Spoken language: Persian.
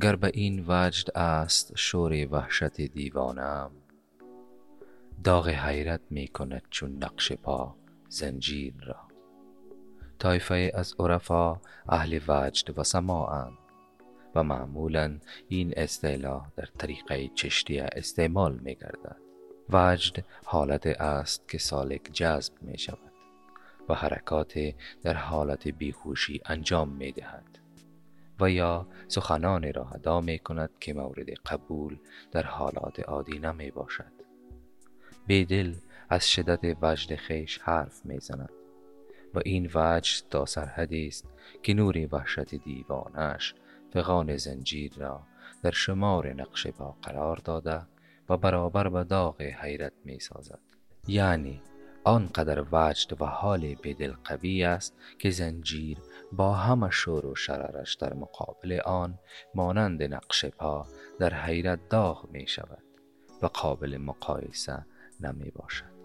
گر به این وجد است شور وحشت دیوانم داغ حیرت می کند چون نقش پا زنجیر را. طایفه از عرفا اهل وجد و سماعند و معمولا این اصطلاح در طریقه چشتیه استعمال می گردد. وجد حالت است که سالک جذب می شود و حرکات در حالت بیهوشی انجام می دهد. و یا سخنان را ادا می کند که مورد قبول در حالات عادی نمی باشد بیدل از شدت وجد خیش حرف می زند و این وجد تا سرحدی است که نور وحشت دیوانش فغان زنجیر را در شمار نقش پا قرار داده و برابر به داغ حیرت می سازد یعنی آنقدر وجد و حال بدل قوی است که زنجیر با همه شور و شررش در مقابل آن مانند نقش پا در حیرت داغ می شود و قابل مقایسه نمی باشد